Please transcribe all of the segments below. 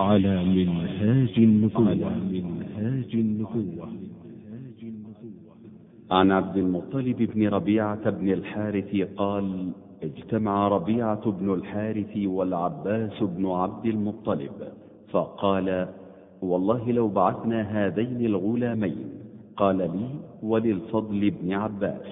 على منهاج النبوة. منهاج النبوة. عن عبد المطلب بن ربيعة بن الحارث قال اجتمع ربيعة بن الحارث والعباس بن عبد المطلب فقال والله لو بعثنا هذين الغلامين قال لي وللفضل بن عباس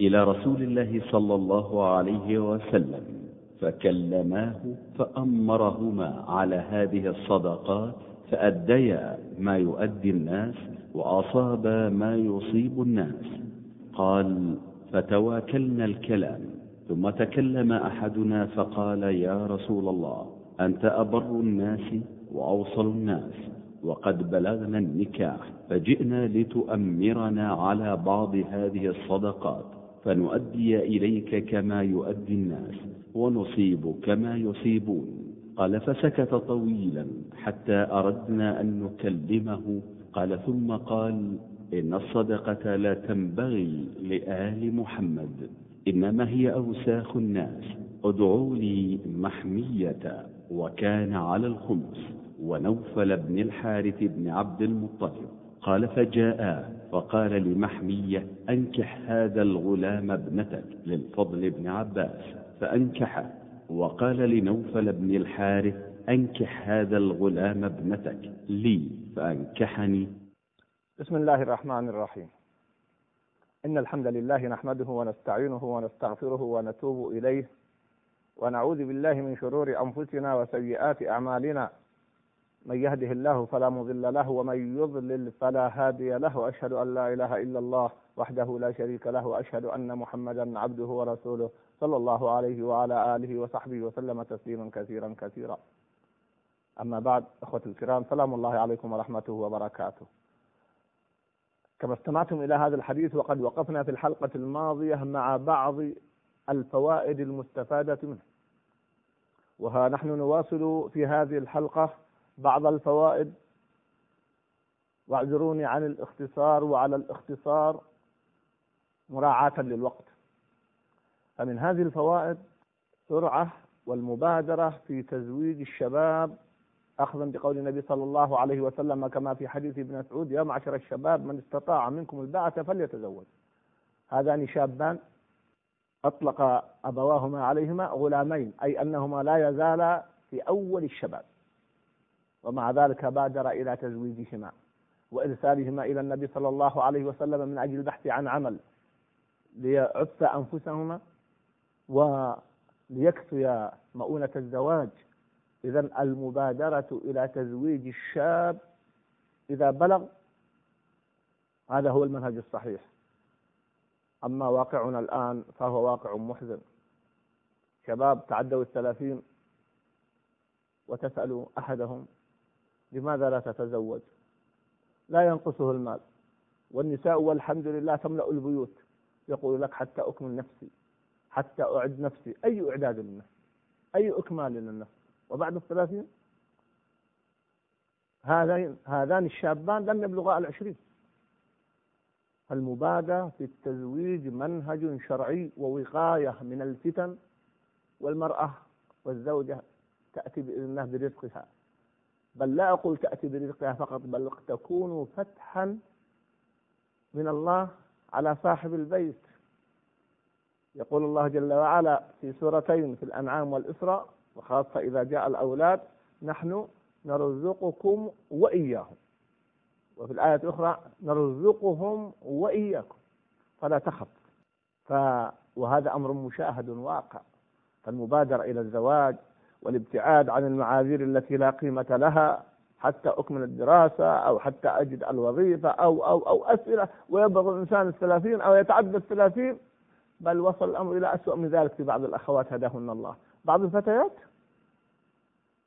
إلى رسول الله صلى الله عليه وسلم. فكلماه فأمرهما على هذه الصدقات فأديا ما يؤدي الناس وأصابا ما يصيب الناس. قال فتواكلنا الكلام. ثم تكلم أحدنا فقال يا رسول الله أنت أبر الناس وأوصل الناس وقد بلغنا النكاح فجئنا لتؤمرنا على بعض هذه الصدقات فنؤدي إليك كما يؤدي الناس. ونصيب كما يصيبون. قال فسكت طويلا حتى أردنا أن نكلمه. قال ثم قال إن الصدقة لا تنبغي لآل محمد إنما هي أوساخ الناس. ادعوا لي محمية وكان على الخمس ونوفل بن الحارث بن عبد المطلب. قال فجاء فقال لمحمية أنكح هذا الغلام ابنتك للفضل بن عباس. فأنكحه وقال لنوفل بن الحارث أنكح هذا الغلام ابنتك. لي. فأنكحني. بسم الله الرحمن الرحيم. إن الحمد لله نحمده ونستعينه ونستغفره ونتوب إليه. ونعوذ بالله من شرور أنفسنا وسيئات أعمالنا. من يهده الله فلا مضل له ومن يضلل فلا هادي له وأشهد أن لا إله إلا الله وحده لا شريك له وأشهد أن محمدا عبده ورسوله صلى الله عليه وعلى آله وصحبه وسلم تسليما كثيرا كثيرا. أما بعد اخوتي الكرام سلام الله عليكم ورحمته وبركاته. كما استمعتم إلى هذا الحديث وقد وقفنا في الحلقة الماضية مع بعض الفوائد المستفادة منه. وها نحن نواصل في هذه الحلقة بعض الفوائد. واعذروني عن الاختصار وعلى الاختصار مراعاة للوقت. فمن هذه الفوائد سرعة والمبادرة في تزويج الشباب. أخذا بقول النبي صلى الله عليه وسلم كما في حديث ابن مسعود يا معشر الشباب من استطاع منكم الباعة فليتزوج. هذان شابان أطلق أبواهما عليهما غلامين أي أنهما لا يزالا في أول الشباب. ومع ذلك بادر إلى تزويجهما وإرسالهما إلى النبي صلى الله عليه وسلم من أجل البحث عن عمل ليعف أنفسهما وليكفي مؤونة الزواج. إذا المبادرة إلى تزويج الشاب إذا بلغ هذا هو المنهج الصحيح. أما واقعنا الآن فهو واقع محزن. شباب تعدوا الثلاثين وتسأل أحدهم لماذا لا تتزوج؟ لا ينقصه المال. والنساء والحمد لله تملأ البيوت. يقول لك حتى أكمل نفسي حتى أعد نفسي. أي إعداد للنفس؟ أي إكمال للنفس؟ وبعد الثلاثين؟ هذان هذان الشابان لم يبلغا العشرين. المبادرة في التزويج منهج شرعي ووقاية من الفتن والمرأة والزوجة تأتي بإذن الله برزقها. بل لا أقول تأتي برزقها فقط بل تكون فتحا من الله على صاحب البيت. يقول الله جل وعلا في سورتين في الأنعام والإسراء وخاصة إذا جاء الأولاد نحن نرزقكم وإياهم. وفي الآية الأخرى نرزقهم وإياكم فلا تخف. ف وهذا أمر مشاهد واقع. فالمبادرة إلى الزواج والابتعاد عن المعاذير التي لا قيمة لها حتى أكمل الدراسة أو حتى أجد الوظيفة أو أو أو أسئلة. ويبلغ الإنسان الثلاثين أو يتعدى الثلاثين. بل وصل الأمر إلى أسوأ من ذلك في بعض الأخوات هداهن الله. بعض الفتيات؟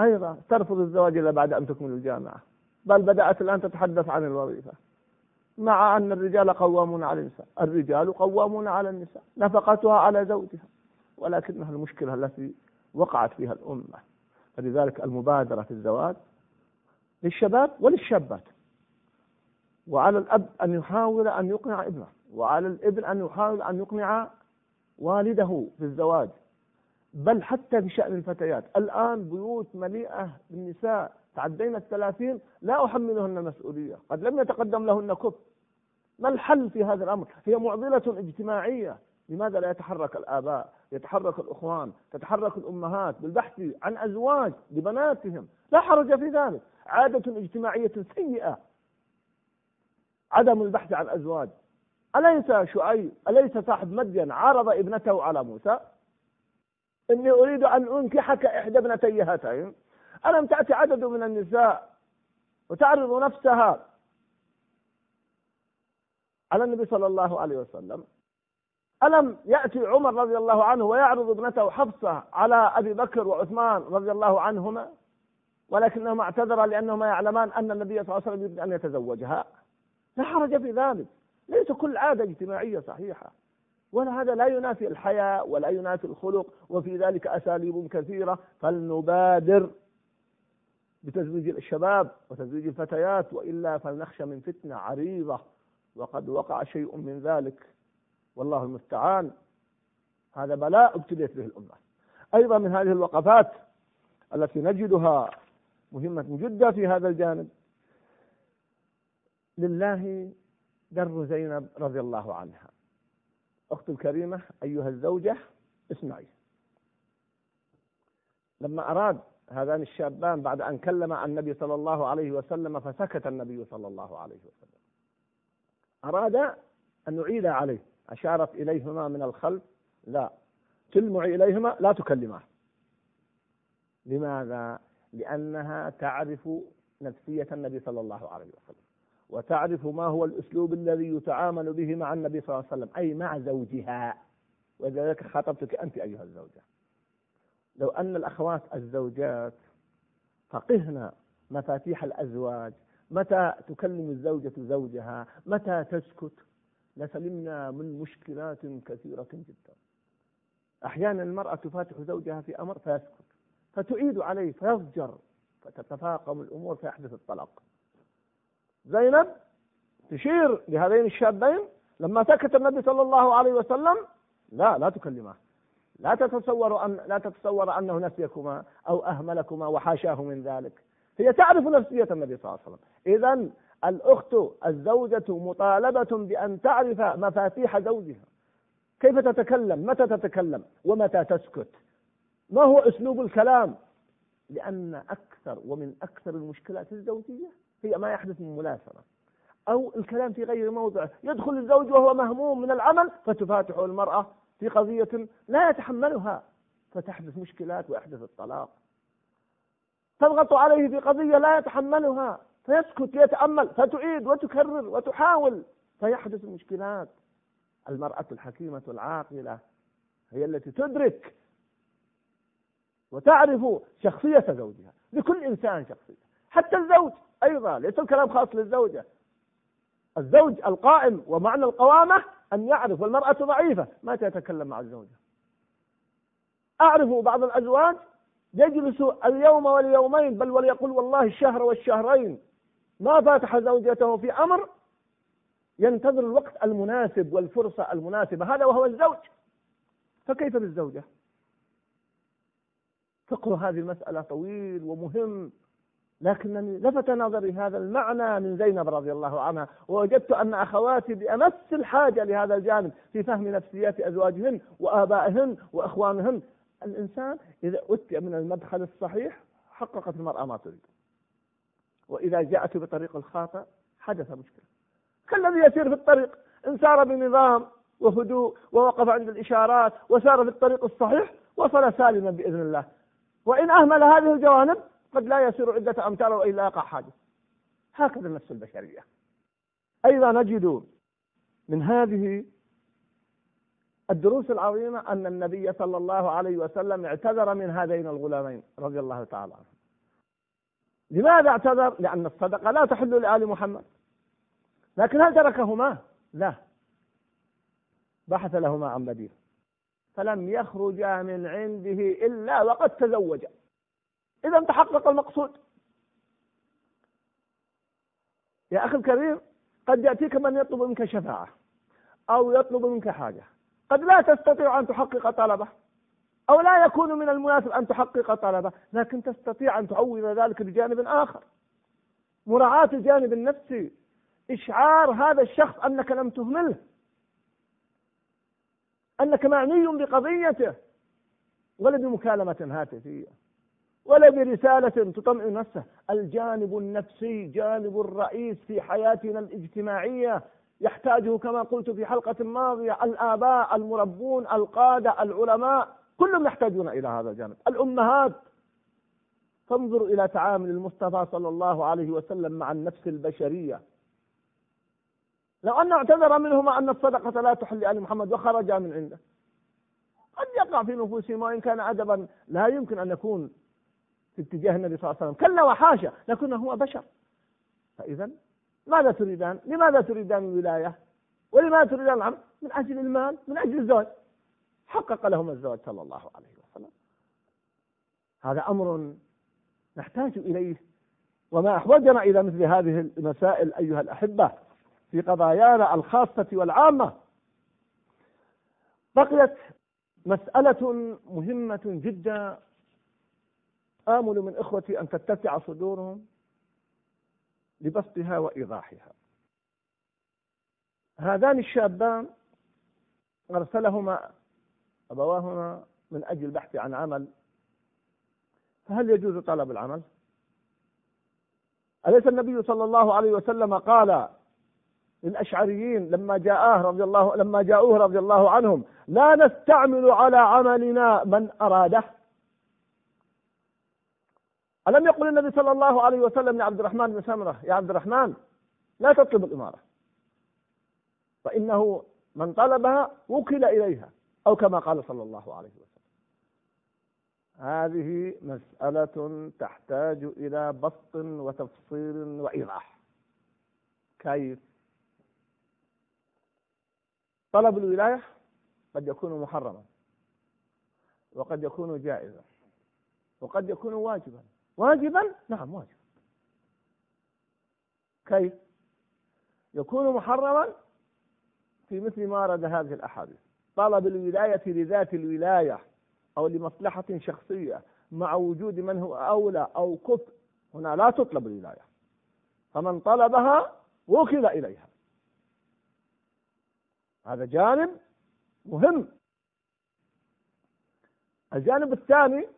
أيضا. ترفض الزواج إلا بعد أن تكمل الجامعة. بل بدأت الآن تتحدث عن الوظيفة. مع أن الرجال قوامون على النساء. الرجال قوامون على النساء. نفقتها على زوجها. ولكنها المشكلة التي وقعت فيها الأمة. فلذلك المبادرة في الزواج للشباب وللشابات. وعلى الأب أن يحاول أن يقنع ابنه وعلى الابن أن يحاول أن يقنع والده في الزواج. بل حتى في شأن الفتيات. الآن بيوت مليئة بالنساء تعدينا الثلاثين لا أحملهن مسؤولية. قد لم يتقدم لهن كفر ما الحل في هذا الأمر؟ هي معضلة اجتماعية. لماذا لا يتحرك الآباء؟ يتحرك الإخوان تتحرك الأمهات بالبحث عن أزواج لبناتهم. لا حرج في ذلك. عادة اجتماعية سيئة. عدم البحث عن أزواج. أليس شعيب أليس صاحب مدين عارض ابنته على موسى؟ إني أريد أن أنكحك إحدى ابنتي هاتين. ألم تأتي عدد من النساء وتعرض نفسها على النبي صلى الله عليه وسلم؟ ألم يأتي عمر رضي الله عنه ويعرض ابنته حفصة على أبي بكر وعثمان رضي الله عنهما؟ ولكنهما اعتذرا لأنهما يعلمان أن النبي صلى الله عليه وسلم يريد أن يتزوجها. لا حرج في ذلك. ليس كل عادة اجتماعية صحيحة. ولا هذا لا ينافي الحياء ولا ينافي الخلق وفي ذلك أساليب كثيرة. فلنبادر بتزويج الشباب وتزويج الفتيات وإلا فلنخشى من فتنة عريضة. وقد وقع شيء من ذلك. والله المستعان. هذا بلاء ابتليت به الأمة. أيضا من هذه الوقفات التي نجدها مهمة جدا في هذا الجانب لله در زينب رضي الله عنها. أخت الكريمة أيها الزوجة اسمعي. لما أراد هذان الشابان بعد أن كلم النبي صلى الله عليه وسلم فسكت النبي صلى الله عليه وسلم. أراد أن نعيد عليه. أشارت إليهما من الخلف؟ لا. تلمع إليهما؟ لا تكلماه لماذا؟ لأنها تعرف نفسية النبي صلى الله عليه وسلم وتعرف ما هو الأسلوب الذي يتعامل به مع النبي صلى الله عليه وسلم أي مع زوجها. ولذلك خاطبتك أنت أيها الزوجة. لو أن الأخوات الزوجات فقهن مفاتيح الأزواج متى تكلم الزوجة زوجها؟ متى تسكت؟ لسلمنا من مشكلات كثيرة جدا. أحيانا المرأة تفاتح زوجها في أمر فيسكت فتعيد عليه فيضجر فتتفاقم الأمور فيحدث الطلاق. زينب تشير لهذين الشابين لما سكت النبي صلى الله عليه وسلم لا لا تكلمه. لا تتصور أن لا تتصور أنه نسيكما أو أهملكما وحاشاه من ذلك. هي تعرف نفسية النبي صلى الله عليه وسلم. إذا الأخت الزوجة مطالبة بأن تعرف مفاتيح زوجها. كيف تتكلم؟ متى تتكلم؟ ومتى تسكت؟ ما هو أسلوب الكلام؟ لأن أكثر ومن أكثر المشكلات الزوجية هي ما يحدث من ملاسمة أو الكلام في غير موضعه يدخل الزوج وهو مهموم من العمل فتفاتحه المرأة في قضية لا يتحملها. فتحدث مشكلات ويحدث الطلاق. تضغط عليه في قضية لا يتحملها. فيسكت يتأمل فتعيد وتكرر وتحاول. فيحدث مشكلات المرأة الحكيمة العاقلة هي التي تدرك وتعرف شخصية زوجها لكل إنسان شخصية. حتى الزوج أيضا ليس الكلام خاص للزوجة. الزوج القائم ومعنى القوامة أن يعرف والمرأة ضعيفة. ما تتكلم مع الزوجة. أعرف بعض الأزواج يجلس اليوم واليومين بل وليقول والله الشهر والشهرين. ما فاتح زوجته في أمر ينتظر الوقت المناسب والفرصة المناسبة. هذا وهو الزوج. فكيف بالزوجة؟ فقه هذه المسألة طويل ومهم لكنني لفت نظري هذا المعنى من زينب رضي الله عنها ووجدت أن أخواتي بأمس الحاجة لهذا الجانب في فهم نفسيات أزواجهن وآبائهن وإخوانهن. الإنسان إذا أتي من المدخل الصحيح حققت المرأة ما تريد. وإذا جاءت بطريق الخاطئ حدث مشكلة. كالذي يسير في الطريق إن سار بنظام وهدوء ووقف عند الإشارات وسار في الطريق الصحيح وصل سالما بإذن الله. وإن أهمل هذه الجوانب قد لا يسير عدة أمتار وإلا يقع حادث هكذا النفس البشرية. أيضا نجد من هذه الدروس العظيمة أن النبي صلى الله عليه وسلم اعتذر من هذين الغلامين رضي الله تعالى عنهم. لماذا اعتذر؟ لأن الصدقة لا تحل لآل محمد. لكن هل تركهما؟ لا. بحث لهما عن بديل. فلم يخرجا من عنده إلا وقد تزوجا إذا تحقق المقصود. يا أخي الكريم قد يأتيك من يطلب منك شفاعة أو يطلب منك حاجة. قد لا تستطيع أن تحقق طلبه. أو لا يكون من المناسب أن تحقق طلبه لكن تستطيع أن تعوض ذلك بجانب آخر. مراعاة الجانب النفسي إشعار هذا الشخص أنك لم تهمله. أنك معني بقضيته. ولا بمكالمة هاتفية ولا برسالة تطمئن نفسه. الجانب النفسي جانب الرئيس في حياتنا الاجتماعية يحتاجه كما قلت في حلقة ماضية. الآباء المربون القادة العلماء. كلهم يحتاجون إلى هذا الجانب الأمهات فانظروا إلى تعامل المصطفى صلى الله عليه وسلم مع النفس البشرية لو أنه اعتذر منهما أن الصدقة لا تحل لآل محمد وخرج من عنده قد يقع في نفوسهم وإن كان أدبا لا يمكن أن يكون في اتجاه النبي صلى الله عليه وسلم كلا وحاشا لكنه هو بشر فإذا ماذا تريدان؟ لماذا تريدان الولاية؟ ولماذا تريدان العمل؟ من أجل المال من أجل الزواج حقق لهم الزواج صلى الله عليه وسلم. هذا أمر نحتاج إليه. وما أحوجنا إلى مثل هذه المسائل أيها الأحبة في قضايانا الخاصة والعامة. بقيت مسألة مهمة جدا. آمل من إخوتي أن تتسع صدورهم لبسطها وإيضاحها. هذان الشابان أرسلهما أبواهما من أجل البحث عن عمل فهل يجوز طلب العمل؟ أليس النبي صلى الله عليه وسلم قال للأشعريين لما جاءه رضي الله لما جاءوه رضي الله عنهم لا نستعمل على عملنا من أراده ألم يقل النبي صلى الله عليه وسلم لعبد الرحمن بن سمرة يا عبد الرحمن لا تطلب الإمارة فإنه من طلبها وكل إليها أو كما قال صلى الله عليه وسلم. هذه مسألة تحتاج إلى بسط وتفصيل وإيضاح. كيف؟ طلب الولاية قد يكون محرما وقد يكون جائزا وقد يكون واجبا. واجبا؟ نعم واجب. كيف؟ يكون محرما في مثل ما ورد هذه الأحاديث. طلب الولاية لذات الولاية أو لمصلحة شخصية مع وجود من هو أولى أو كفء هنا لا تطلب الولاية. فمن طلبها وكل إليها. هذا جانب مهم. الجانب الثاني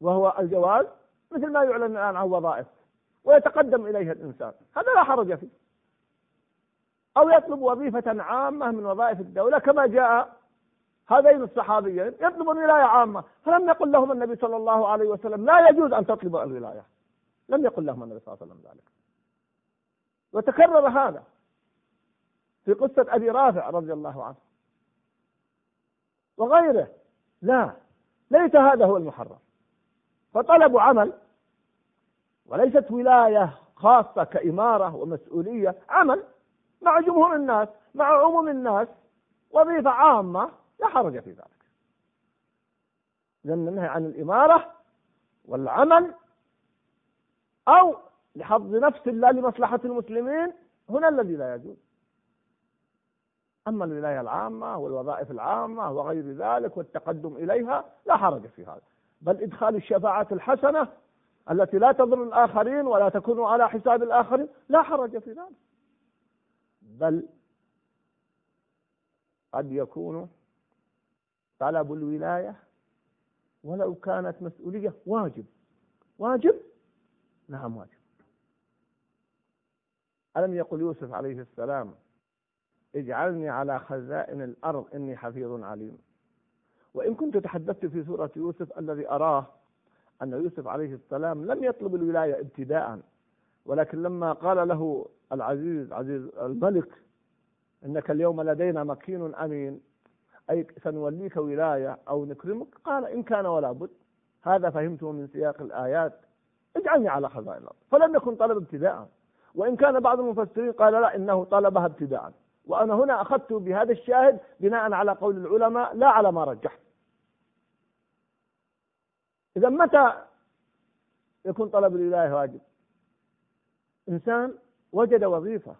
وهو الجواز مثل ما يعلن الآن عن وظائف ويتقدم إليها الإنسان. هذا لا حرج فيه. أو يطلب وظيفة عامة من وظائف الدولة كما جاء هذين الصحابيين يطلب الولاية عامة. فلم يقل لهم النبي صلى الله عليه وسلم لا يجوز أن تطلب الولاية. لم يقل لهم النبي صلى الله عليه وسلم ذلك. وتكرر هذا في قصة أبي رافع رضي الله عنه وغيره. لا ليس هذا هو المحرم. فطلب عمل وليست ولاية خاصة كإمارة ومسؤولية عمل مع جمهور الناس مع عموم الناس وظيفة عامة لا حرج في ذلك. لأن النهي عن الإمارة والعمل أو لحظ نفس الله لمصلحة المسلمين هنا الذي لا يجوز. أما الولاية العامة والوظائف العامة وغير ذلك والتقدم إليها لا حرج في هذا. بل إدخال الشفاعات الحسنة التي لا تضر الآخرين ولا تكون على حساب الآخرين لا حرج في ذلك. بل قد يكون طلب الولاية ولو كانت مسؤولية واجب. واجب؟ نعم واجب. ألم يقل يوسف عليه السلام اجعلني على خزائن الأرض إني حفيظ عليم. وإن كنت تحدثت في سورة يوسف الذي أراه أن يوسف عليه السلام لم يطلب الولاية ابتداء ولكن لما قال له العزيز عزيز الملك إنك اليوم لدينا مكين أمين. أي سنوليك ولاية أو نكرمك؟ قال إن كان ولا بد. هذا فهمته من سياق الآيات. اجعلني على خزائن الأرض. فلم يكن طلب ابتداء. وإن كان بعض المفسرين قال لا إنه طلبها ابتداء. وأنا هنا أخذت بهذا الشاهد بناء على قول العلماء لا على ما رجحت. إذا متى يكون طلب الولاية واجب؟ إنسان وجد وظيفة.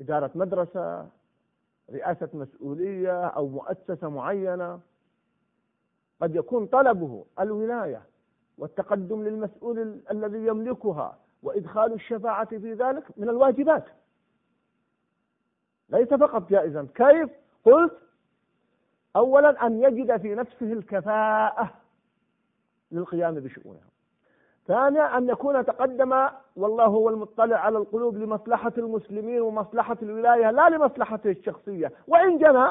إدارة مدرسة رئاسة مسؤولية أو مؤسسة معينة. قد يكون طلبه الولاية والتقدم للمسؤول الذي يملكها وإدخال الشفاعة في ذلك من الواجبات. ليس فقط جائزا. كيف؟ قلت أولا أن يجد في نفسه الكفاءة للقيام بشؤونها. ثانيا أن يكون تقدم والله هو المطلع على القلوب لمصلحة المسلمين ومصلحة الولاية لا لمصلحته الشخصية. وإن جنى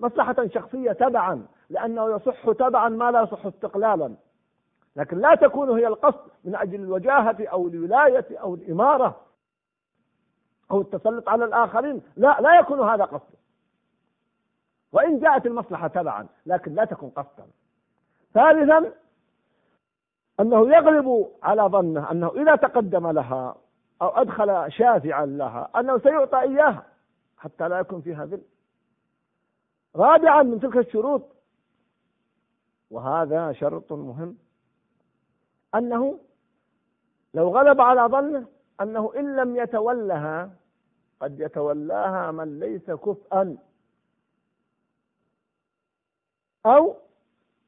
مصلحة شخصية تبعا لأنه يصح تبعا ما لا يصح استقلالا. لكن لا تكون هي القصد من أجل الوجاهة أو الولاية أو الإمارة أو التسلط على الآخرين. لا لا يكون هذا قصدا وإن جاءت المصلحة تبعا لكن لا تكون قصدا. ثالثا أنه يغلب على ظنه أنه إذا تقدم لها أو أدخل شافعا لها أنه سيعطى إياها حتى لا يكون فيها ذل. رابعا من تلك الشروط وهذا شرط مهم أنه لو غلب على ظنه أنه إن لم يتولها قد يتولاها من ليس كفءا أو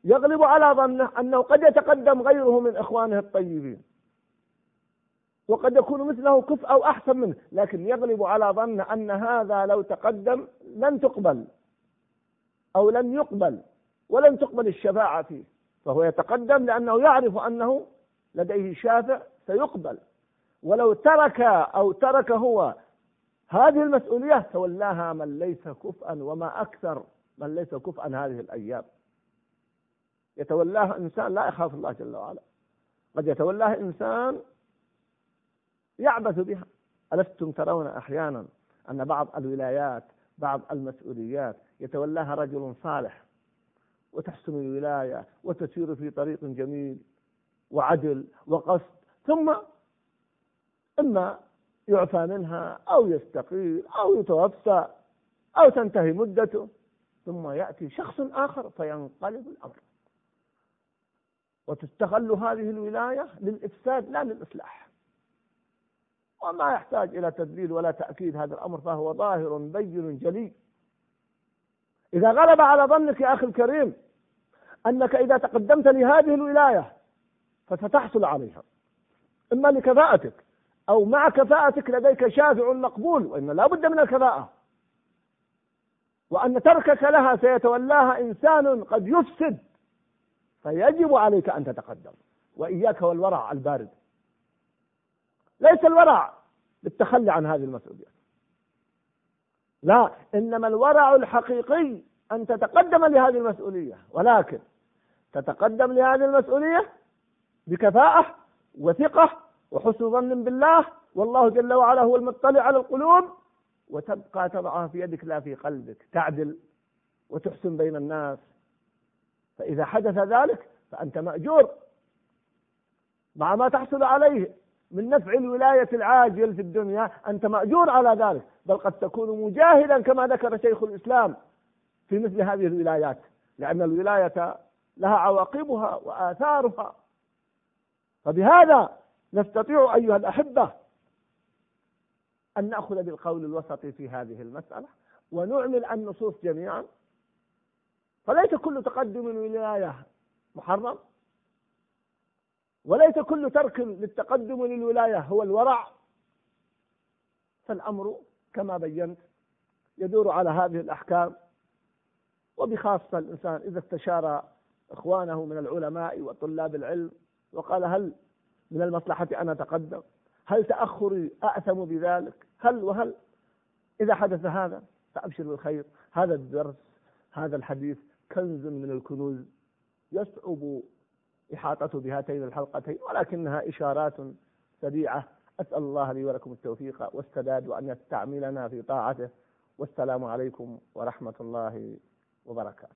يغلب على ظنه أنه قد يتقدم غيره من إخوانه الطيبين. وقد يكون مثله كفء أو أحسن منه لكن يغلب على ظنه أن هذا لو تقدم لن تقبل أو لن يقبل ولن تقبل الشفاعة فيه. فهو يتقدم لأنه يعرف أنه لديه شافع سيقبل. ولو ترك أو ترك هو هذه المسؤولية تولاها من ليس كفءا وما أكثر من ليس كفءا هذه الأيام. يتولاها إنسان لا يخاف الله جل وعلا. قد يتولاها إنسان يعبث بها. ألستم ترون أحيانا أن بعض الولايات بعض المسؤوليات يتولاها رجل صالح وتحسن الولاية وتسير في طريق جميل وعدل وقصد ثم إما يعفى منها أو يستقيل أو يتوفى أو تنتهي مدته ثم يأتي شخص آخر فينقلب الأمر. وتستغل هذه الولاية للإفساد لا للإصلاح. وما يحتاج إلى تدليل ولا تأكيد هذا الأمر فهو ظاهر بين جلي. إذا غلب على ظنك يا أخي الكريم أنك إذا تقدمت لهذه الولاية فستحصل عليها. إما لكفاءتك أو مع كفاءتك لديك شافع مقبول وإن لا بد من الكفاءة. وأن تركك لها سيتولاها إنسان قد يفسد. فيجب عليك أن تتقدم. وإياك والورع البارد. ليس الورع بالتخلي عن هذه المسؤوليات لا إنما الورع الحقيقي أن تتقدم لهذه المسؤولية. ولكن تتقدم لهذه المسؤولية بكفاءة وثقة وحسن ظن بالله والله جل وعلا هو المطلع على القلوب وتبقى تضعها في يدك لا في قلبك تعدل وتحسن بين الناس. فإذا حدث ذلك فأنت مأجور مع ما تحصل عليه من نفع الولاية العاجل في الدنيا أنت مأجور على ذلك بل قد تكون مجاهدا كما ذكر شيخ الإسلام في مثل هذه الولايات لأن الولاية لها عواقبها وآثارها. فبهذا نستطيع أيها الأحبة أن نأخذ بالقول الوسط في هذه المسألة ونعمل النصوص جميعا. فليس كل تقدم الولاية محرم؟ وليس كل ترك للتقدم للولاية هو الورع؟ فالأمر كما بينت يدور على هذه الأحكام وبخاصة الإنسان إذا استشار إخوانه من العلماء وطلاب العلم وقال هل من المصلحة أن أتقدم؟ هل تأخري أأثم بذلك؟ هل وهل؟ إذا حدث هذا فأبشر بالخير. هذا الدرس هذا الحديث كنز من الكنوز يصعب إحاطته بهاتين الحلقتين ولكنها إشارات سريعة. أسأل الله لي ولكم التوفيق والسداد وأن يستعملنا في طاعته. والسلام عليكم ورحمة الله وبركاته.